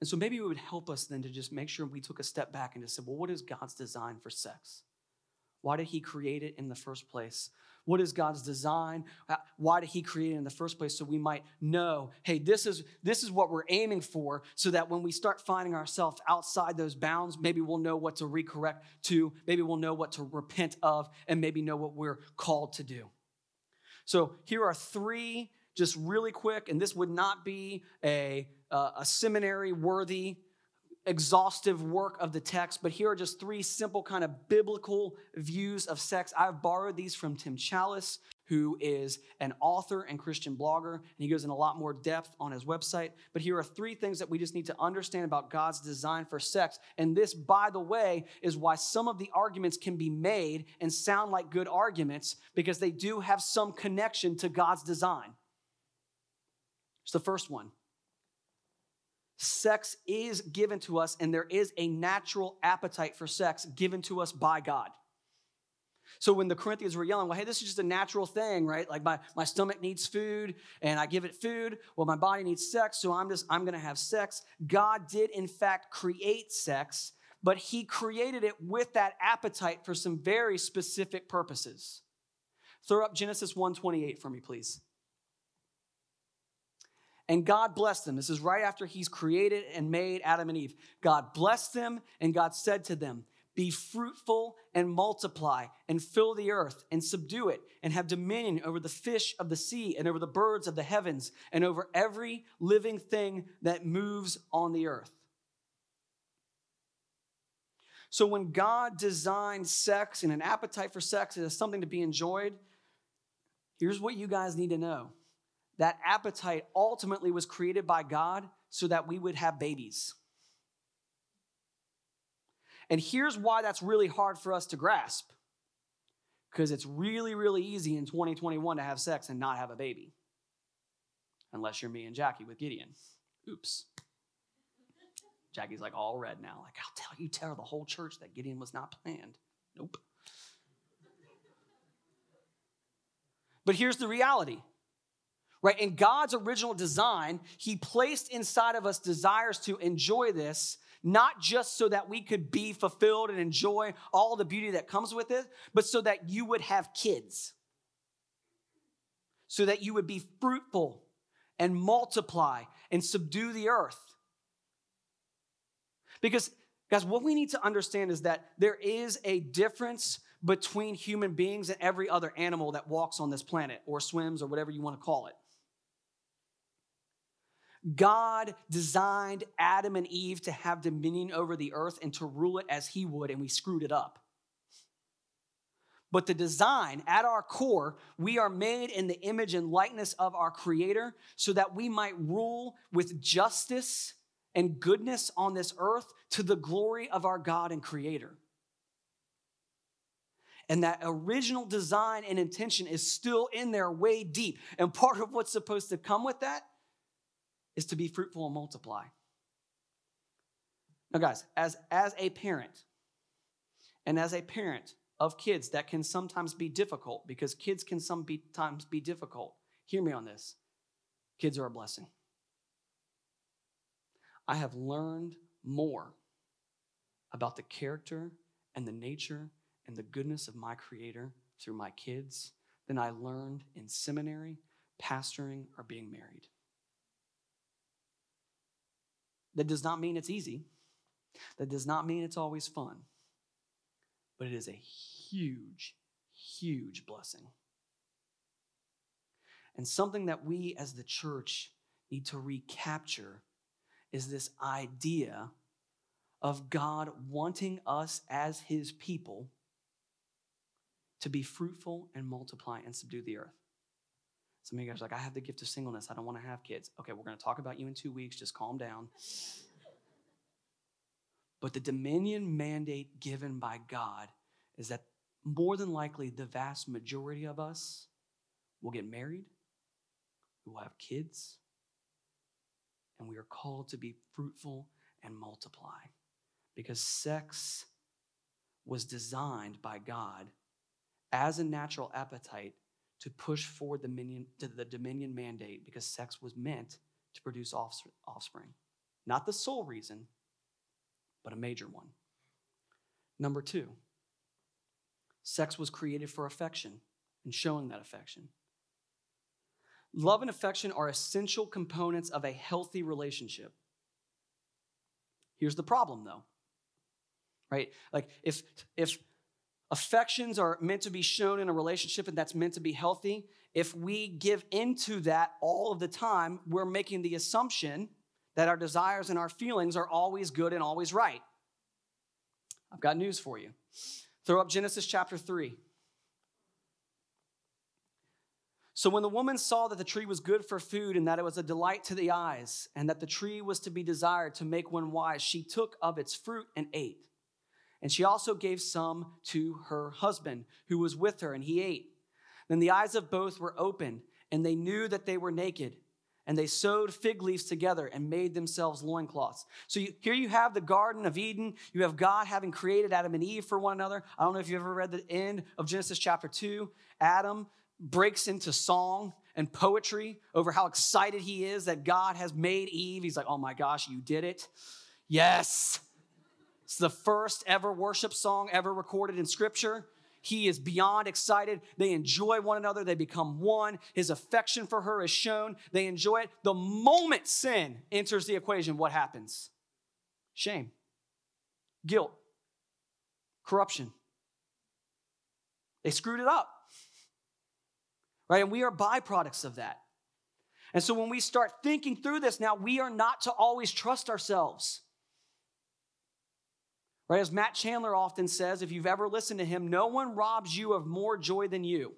And so maybe it would help us then to just make sure we took a step back and just said, well, what is God's design for sex? Why did He create it in the first place? What is God's design? Why did He create it in the first place? So we might know, hey, this is this is what we're aiming for, so that when we start finding ourselves outside those bounds, maybe we'll know what to recorrect to, maybe we'll know what to repent of, and maybe know what we're called to do. So here are three, just really quick, and this would not be a, uh, a seminary worthy exhaustive work of the text, but here are just three simple kind of biblical views of sex. I've borrowed these from Tim Challies, who is an author and Christian blogger, and he goes in a lot more depth on his website. But here are three things that we just need to understand about God's design for sex. And this, by the way, is why some of the arguments can be made and sound like good arguments because they do have some connection to God's design. It's the first one sex is given to us, and there is a natural appetite for sex given to us by God. So when the Corinthians were yelling, well, hey, this is just a natural thing, right? Like my, my stomach needs food and I give it food. Well, my body needs sex, so I'm just, I'm gonna have sex. God did in fact create sex, but he created it with that appetite for some very specific purposes. Throw up Genesis 1:28 for me, please. And God blessed them. This is right after He's created and made Adam and Eve. God blessed them, and God said to them, Be fruitful and multiply, and fill the earth, and subdue it, and have dominion over the fish of the sea, and over the birds of the heavens, and over every living thing that moves on the earth. So, when God designed sex and an appetite for sex as something to be enjoyed, here's what you guys need to know that appetite ultimately was created by God so that we would have babies. And here's why that's really hard for us to grasp because it's really, really easy in 2021 to have sex and not have a baby. Unless you're me and Jackie with Gideon. Oops. Jackie's like all red now. Like, I'll tell you, tell the whole church that Gideon was not planned. Nope. But here's the reality right? In God's original design, He placed inside of us desires to enjoy this, not just so that we could be fulfilled and enjoy all the beauty that comes with it, but so that you would have kids, so that you would be fruitful and multiply and subdue the earth. Because, guys, what we need to understand is that there is a difference between human beings and every other animal that walks on this planet or swims or whatever you want to call it. God designed Adam and Eve to have dominion over the earth and to rule it as he would, and we screwed it up. But the design, at our core, we are made in the image and likeness of our Creator so that we might rule with justice and goodness on this earth to the glory of our God and Creator. And that original design and intention is still in there way deep. And part of what's supposed to come with that is to be fruitful and multiply. Now, guys, as, as a parent, and as a parent of kids, that can sometimes be difficult because kids can sometimes be difficult. Hear me on this kids are a blessing. I have learned more about the character and the nature and the goodness of my Creator through my kids than I learned in seminary, pastoring, or being married. That does not mean it's easy. That does not mean it's always fun. But it is a huge, huge blessing. And something that we as the church need to recapture is this idea of God wanting us as his people to be fruitful and multiply and subdue the earth. Some of you guys are like, I have the gift of singleness. I don't want to have kids. Okay, we're going to talk about you in two weeks. Just calm down. But the dominion mandate given by God is that more than likely the vast majority of us will get married, we will have kids, and we are called to be fruitful and multiply. Because sex was designed by God as a natural appetite to push forward the, minion, to the dominion mandate because sex was meant to produce offspring. Not the sole reason, but a major one. Number two, sex was created for affection and showing that affection. Love and affection are essential components of a healthy relationship. Here's the problem though. Right? Like if if affections are meant to be shown in a relationship and that's meant to be healthy, if we give into that all of the time, we're making the assumption that our desires and our feelings are always good and always right. I've got news for you. Throw up Genesis chapter 3. So when the woman saw that the tree was good for food and that it was a delight to the eyes and that the tree was to be desired to make one wise, she took of its fruit and ate. And she also gave some to her husband who was with her, and he ate. Then the eyes of both were opened, and they knew that they were naked and they sewed fig leaves together and made themselves loincloths. So you, here you have the Garden of Eden. You have God having created Adam and Eve for one another. I don't know if you ever read the end of Genesis chapter 2. Adam breaks into song and poetry over how excited he is that God has made Eve. He's like, oh my gosh, you did it. Yes. It's the first ever worship song ever recorded in Scripture. He is beyond excited. They enjoy one another. They become one. His affection for her is shown. They enjoy it. The moment sin enters the equation, what happens? Shame, guilt, corruption. They screwed it up. Right? And we are byproducts of that. And so when we start thinking through this now, we are not to always trust ourselves. Right? As Matt Chandler often says, if you've ever listened to him, no one robs you of more joy than you.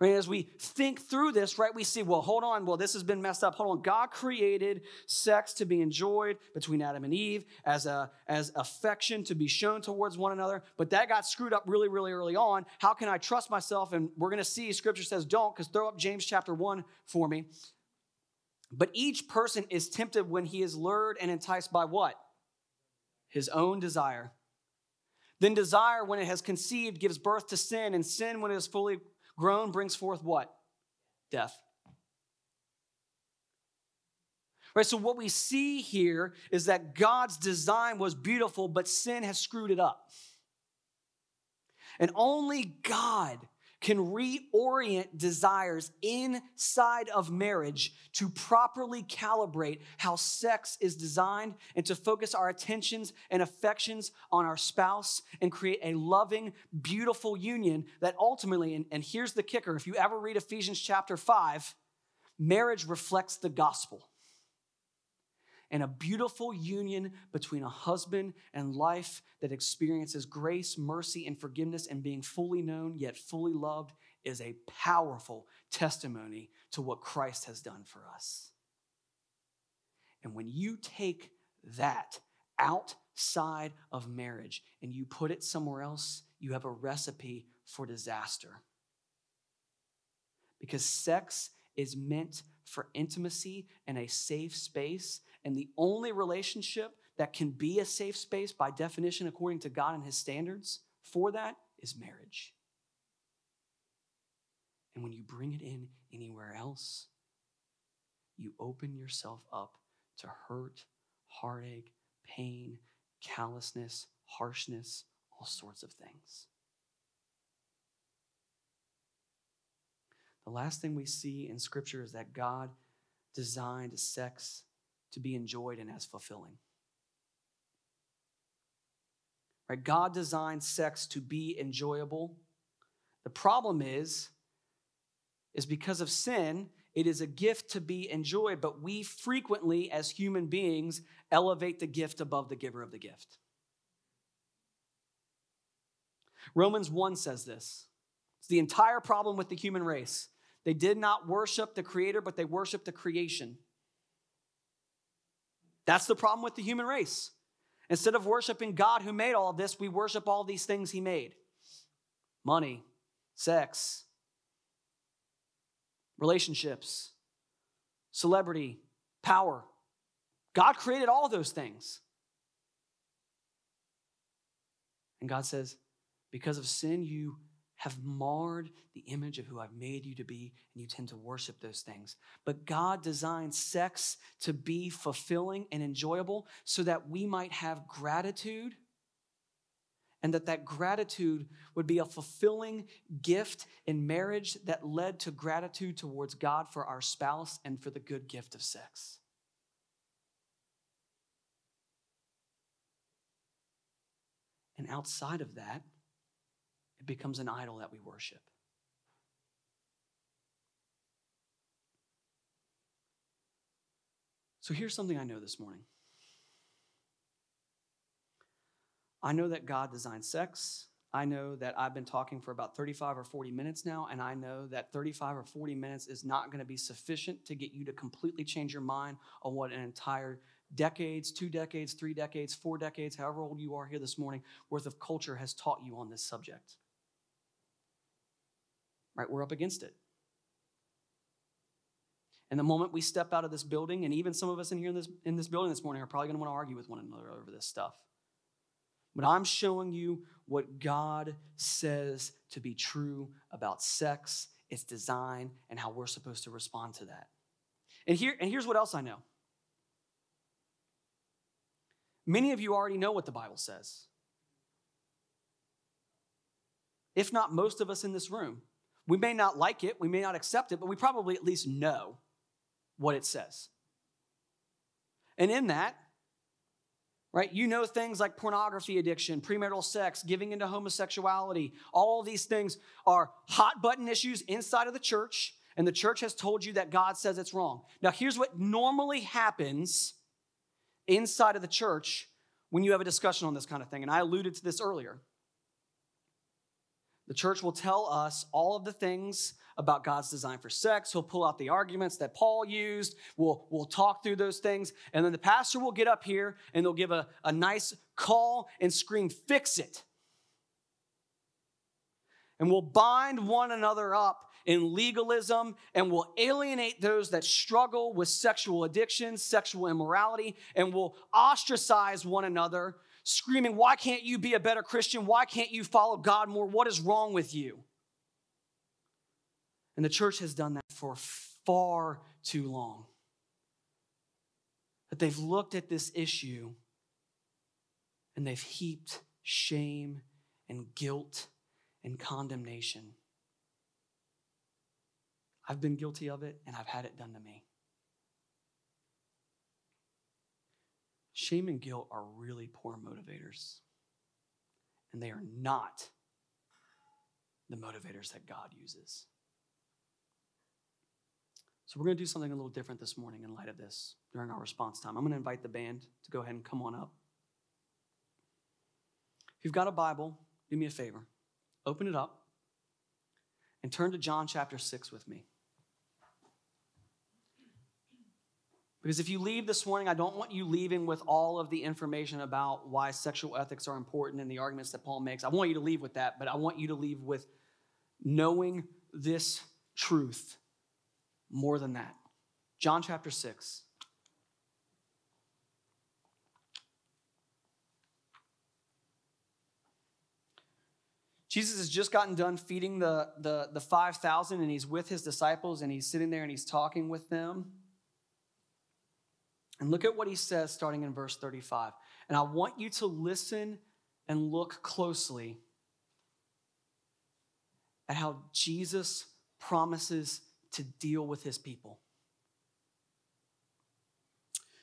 Right? As we think through this, right, we see, well, hold on, well, this has been messed up. Hold on. God created sex to be enjoyed between Adam and Eve as a as affection to be shown towards one another, but that got screwed up really, really early on. How can I trust myself? And we're gonna see scripture says don't, because throw up James chapter one for me. But each person is tempted when he is lured and enticed by what? His own desire. Then desire, when it has conceived, gives birth to sin, and sin, when it is fully grown, brings forth what? Death. Right, so what we see here is that God's design was beautiful, but sin has screwed it up. And only God can reorient desires inside of marriage to properly calibrate how sex is designed and to focus our attentions and affections on our spouse and create a loving, beautiful union that ultimately, and, and here's the kicker if you ever read Ephesians chapter 5, marriage reflects the gospel. And a beautiful union between a husband and life that experiences grace, mercy, and forgiveness and being fully known yet fully loved is a powerful testimony to what Christ has done for us. And when you take that outside of marriage and you put it somewhere else, you have a recipe for disaster. Because sex is meant for intimacy and a safe space. And the only relationship that can be a safe space, by definition, according to God and His standards, for that is marriage. And when you bring it in anywhere else, you open yourself up to hurt, heartache, pain, callousness, harshness, all sorts of things. The last thing we see in Scripture is that God designed sex to be enjoyed and as fulfilling. Right? God designed sex to be enjoyable. The problem is, is because of sin, it is a gift to be enjoyed, but we frequently, as human beings, elevate the gift above the giver of the gift. Romans 1 says this. It's the entire problem with the human race. They did not worship the Creator, but they worshiped the creation. That's the problem with the human race. Instead of worshiping God who made all of this, we worship all these things He made money, sex, relationships, celebrity, power. God created all those things. And God says, because of sin, you have marred the image of who I've made you to be, and you tend to worship those things. But God designed sex to be fulfilling and enjoyable so that we might have gratitude and that that gratitude would be a fulfilling gift in marriage that led to gratitude towards God for our spouse and for the good gift of sex. And outside of that, it becomes an idol that we worship. So here's something I know this morning. I know that God designed sex. I know that I've been talking for about 35 or 40 minutes now, and I know that 35 or 40 minutes is not going to be sufficient to get you to completely change your mind on what an entire decades, two decades, three decades, four decades, however old you are here this morning, worth of culture has taught you on this subject right? We're up against it. And the moment we step out of this building, and even some of us in here in this, in this building this morning are probably going to want to argue with one another over this stuff. But I'm showing you what God says to be true about sex, its design, and how we're supposed to respond to that. And, here, and here's what else I know. Many of you already know what the Bible says. If not most of us in this room. We may not like it, we may not accept it, but we probably at least know what it says. And in that, right, you know things like pornography addiction, premarital sex, giving into homosexuality, all these things are hot button issues inside of the church, and the church has told you that God says it's wrong. Now, here's what normally happens inside of the church when you have a discussion on this kind of thing, and I alluded to this earlier. The church will tell us all of the things about God's design for sex. He'll pull out the arguments that Paul used. We'll, we'll talk through those things. And then the pastor will get up here and they'll give a, a nice call and scream, fix it. And we'll bind one another up in legalism and we'll alienate those that struggle with sexual addiction, sexual immorality, and we'll ostracize one another screaming, Why can't you be a better Christian? Why can't you follow God more? What is wrong with you? And the church has done that for far too long. That they've looked at this issue and they've heaped shame and guilt and condemnation. I've been guilty of it and I've had it done to me. Shame and guilt are really poor motivators, and they are not the motivators that God uses. So we're going to do something a little different this morning in light of this during our response time. I'm going to invite the band to go ahead and come on up. If you've got a Bible, do me a favor. Open it up and turn to John chapter 6 with me. Because if you leave this morning, I don't want you leaving with all of the information about why sexual ethics are important and the arguments that Paul makes. I want you to leave with that, but I want you to leave with knowing this truth more than that. John chapter 6. Jesus has just gotten done feeding the, the, the 5,000 and he's with his disciples and he's sitting there and he's talking with them. And look at what he says starting in verse 35. And I want you to listen and look closely at how Jesus promises to deal with his people.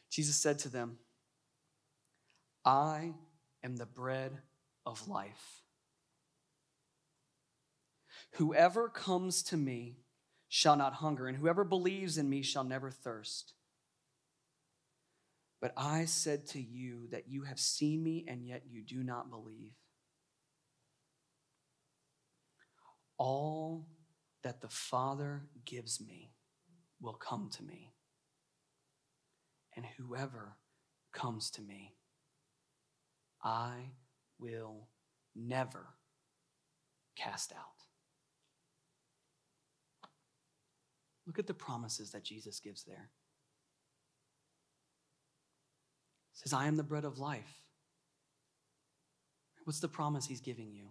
Jesus said to them, I am the bread of life. Whoever comes to me shall not hunger, and whoever believes in me shall never thirst. But I said to you that you have seen me, and yet you do not believe. All that the Father gives me will come to me. And whoever comes to me, I will never cast out. Look at the promises that Jesus gives there. Says, I am the bread of life. What's the promise he's giving you?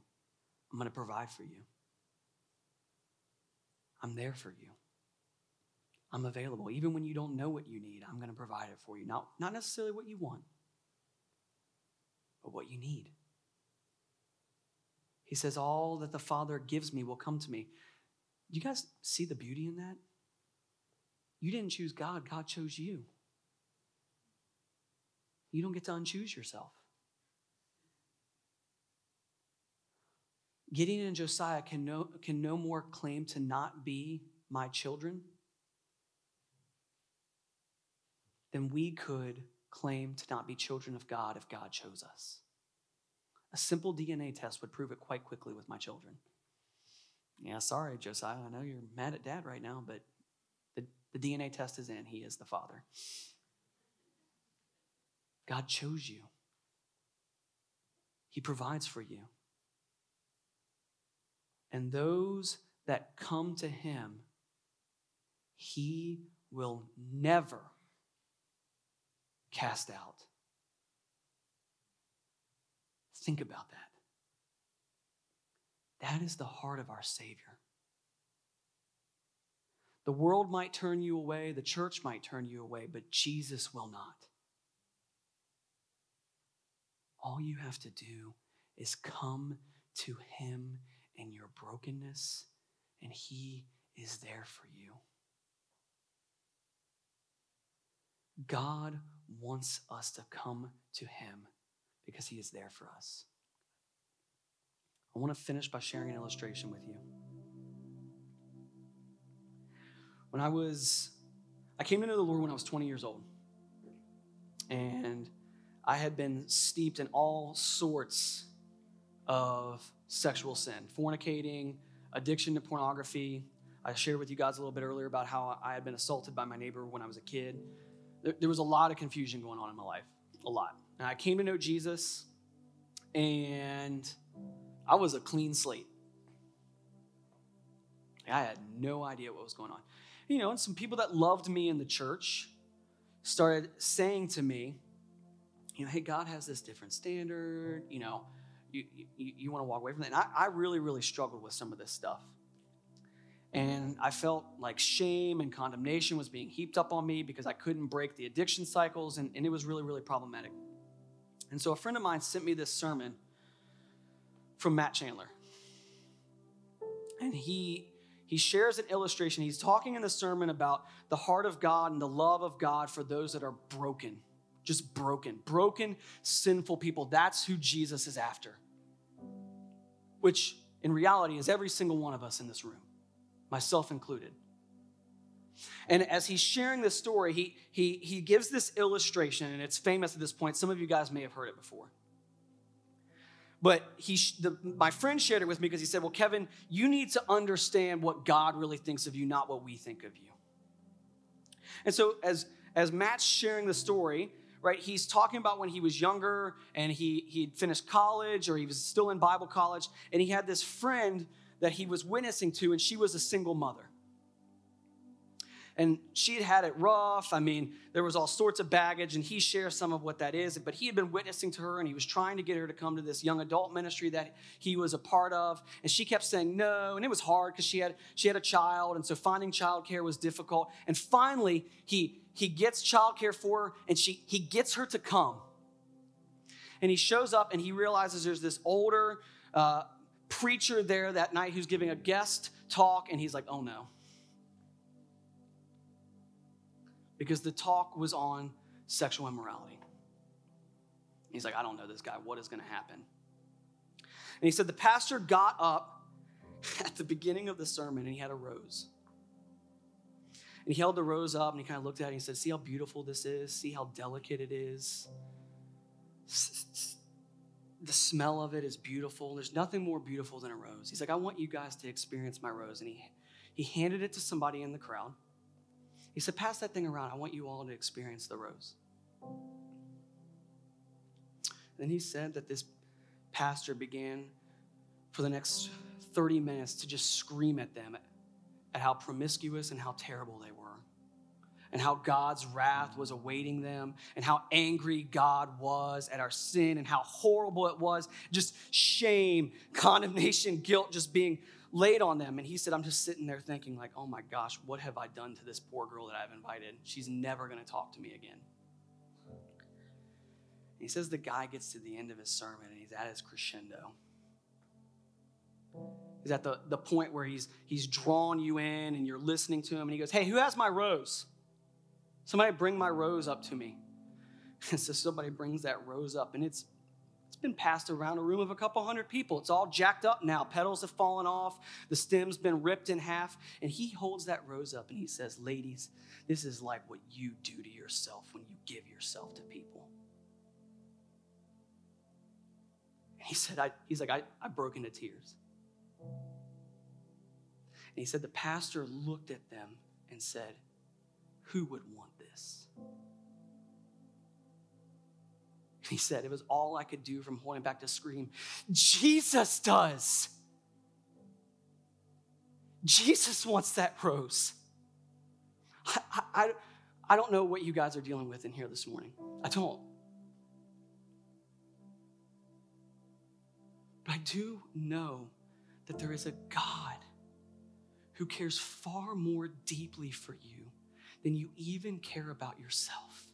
I'm going to provide for you. I'm there for you. I'm available. Even when you don't know what you need, I'm going to provide it for you. Not, not necessarily what you want, but what you need. He says, All that the Father gives me will come to me. You guys see the beauty in that? You didn't choose God, God chose you. You don't get to unchoose yourself. Gideon and Josiah can no, can no more claim to not be my children than we could claim to not be children of God if God chose us. A simple DNA test would prove it quite quickly with my children. Yeah, sorry, Josiah. I know you're mad at dad right now, but the, the DNA test is in. He is the father. God chose you, He provides for you. And those that come to Him, He will never cast out. Think about that. That is the heart of our Savior. The world might turn you away, the church might turn you away, but Jesus will not. All you have to do is come to Him in your brokenness, and He is there for you. God wants us to come to Him because He is there for us. I want to finish by sharing an illustration with you. When I was, I came into the Lord when I was 20 years old. And I had been steeped in all sorts of sexual sin fornicating, addiction to pornography. I shared with you guys a little bit earlier about how I had been assaulted by my neighbor when I was a kid. There, there was a lot of confusion going on in my life, a lot. And I came to know Jesus, and I was a clean slate. I had no idea what was going on. You know, and some people that loved me in the church started saying to me, you know, hey, God has this different standard, you know, you, you, you want to walk away from that. And I, I really, really struggled with some of this stuff. And I felt like shame and condemnation was being heaped up on me because I couldn't break the addiction cycles, and, and it was really, really problematic. And so a friend of mine sent me this sermon from Matt Chandler. And he he shares an illustration. He's talking in the sermon about the heart of God and the love of God for those that are broken just broken, broken, sinful people. That's who Jesus is after. Which in reality is every single one of us in this room, myself included. And as he's sharing this story, he, he, he gives this illustration, and it's famous at this point. Some of you guys may have heard it before. But he, the, my friend shared it with me because he said, Well, Kevin, you need to understand what God really thinks of you, not what we think of you. And so, as, as Matt's sharing the story, right, he's talking about when he was younger and he, he'd finished college or he was still in Bible college, and he had this friend that he was witnessing to, and she was a single mother and she'd had it rough. I mean, there was all sorts of baggage, and he shares some of what that is. But he had been witnessing to her, and he was trying to get her to come to this young adult ministry that he was a part of. And she kept saying no, and it was hard because she had she had a child, and so finding childcare was difficult. And finally, he he gets childcare for her, and she he gets her to come. And he shows up, and he realizes there's this older uh, preacher there that night who's giving a guest talk, and he's like, oh no because the talk was on sexual immorality. He's like, I don't know this guy. What is going to happen? And he said, The pastor got up at the beginning of the sermon and he had a rose. And he held the rose up and he kind of looked at it and he said, See how beautiful this is? See how delicate it is? The smell of it is beautiful. There's nothing more beautiful than a rose. He's like, I want you guys to experience my rose. And he, he handed it to somebody in the crowd. He said, Pass that thing around. I want you all to experience the rose. Then he said that this pastor began for the next 30 minutes to just scream at them at how promiscuous and how terrible they were, and how God's wrath was awaiting them, and how angry God was at our sin, and how horrible it was. Just shame, condemnation, guilt just being laid on them. And he said, I'm just sitting there thinking, like, oh my gosh, what have I done to this poor girl that I've invited? She's never going to talk to me again. He says the guy gets to the end of his sermon and he's at his crescendo. He's at the, the point where he's, he's drawn you in and you're listening to him. And he goes, Hey, who has my rose? Somebody bring my rose up to me. And so somebody brings that rose up, and it's it's been passed around a room of a couple hundred people. It's all jacked up now. Petals have fallen off. The stem's been ripped in half. And he holds that rose up and he says, Ladies, this is like what you do to yourself when you give yourself to people. And he said, I, He's like, I, I broke into tears. And he said, The pastor looked at them and said, Who would want this? He said, It was all I could do from holding back to scream, Jesus does. Jesus wants that rose. I, I, I don't know what you guys are dealing with in here this morning. I don't. But I do know that there is a God who cares far more deeply for you than you even care about yourself.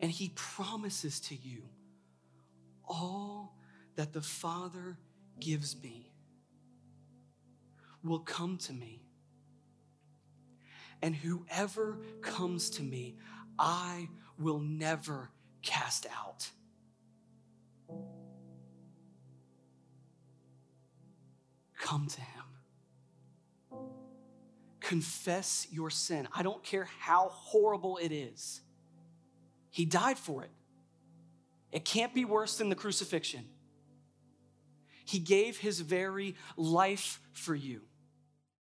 And he promises to you all that the Father gives me will come to me. And whoever comes to me, I will never cast out. Come to him. Confess your sin. I don't care how horrible it is. He died for it. It can't be worse than the crucifixion. He gave his very life for you.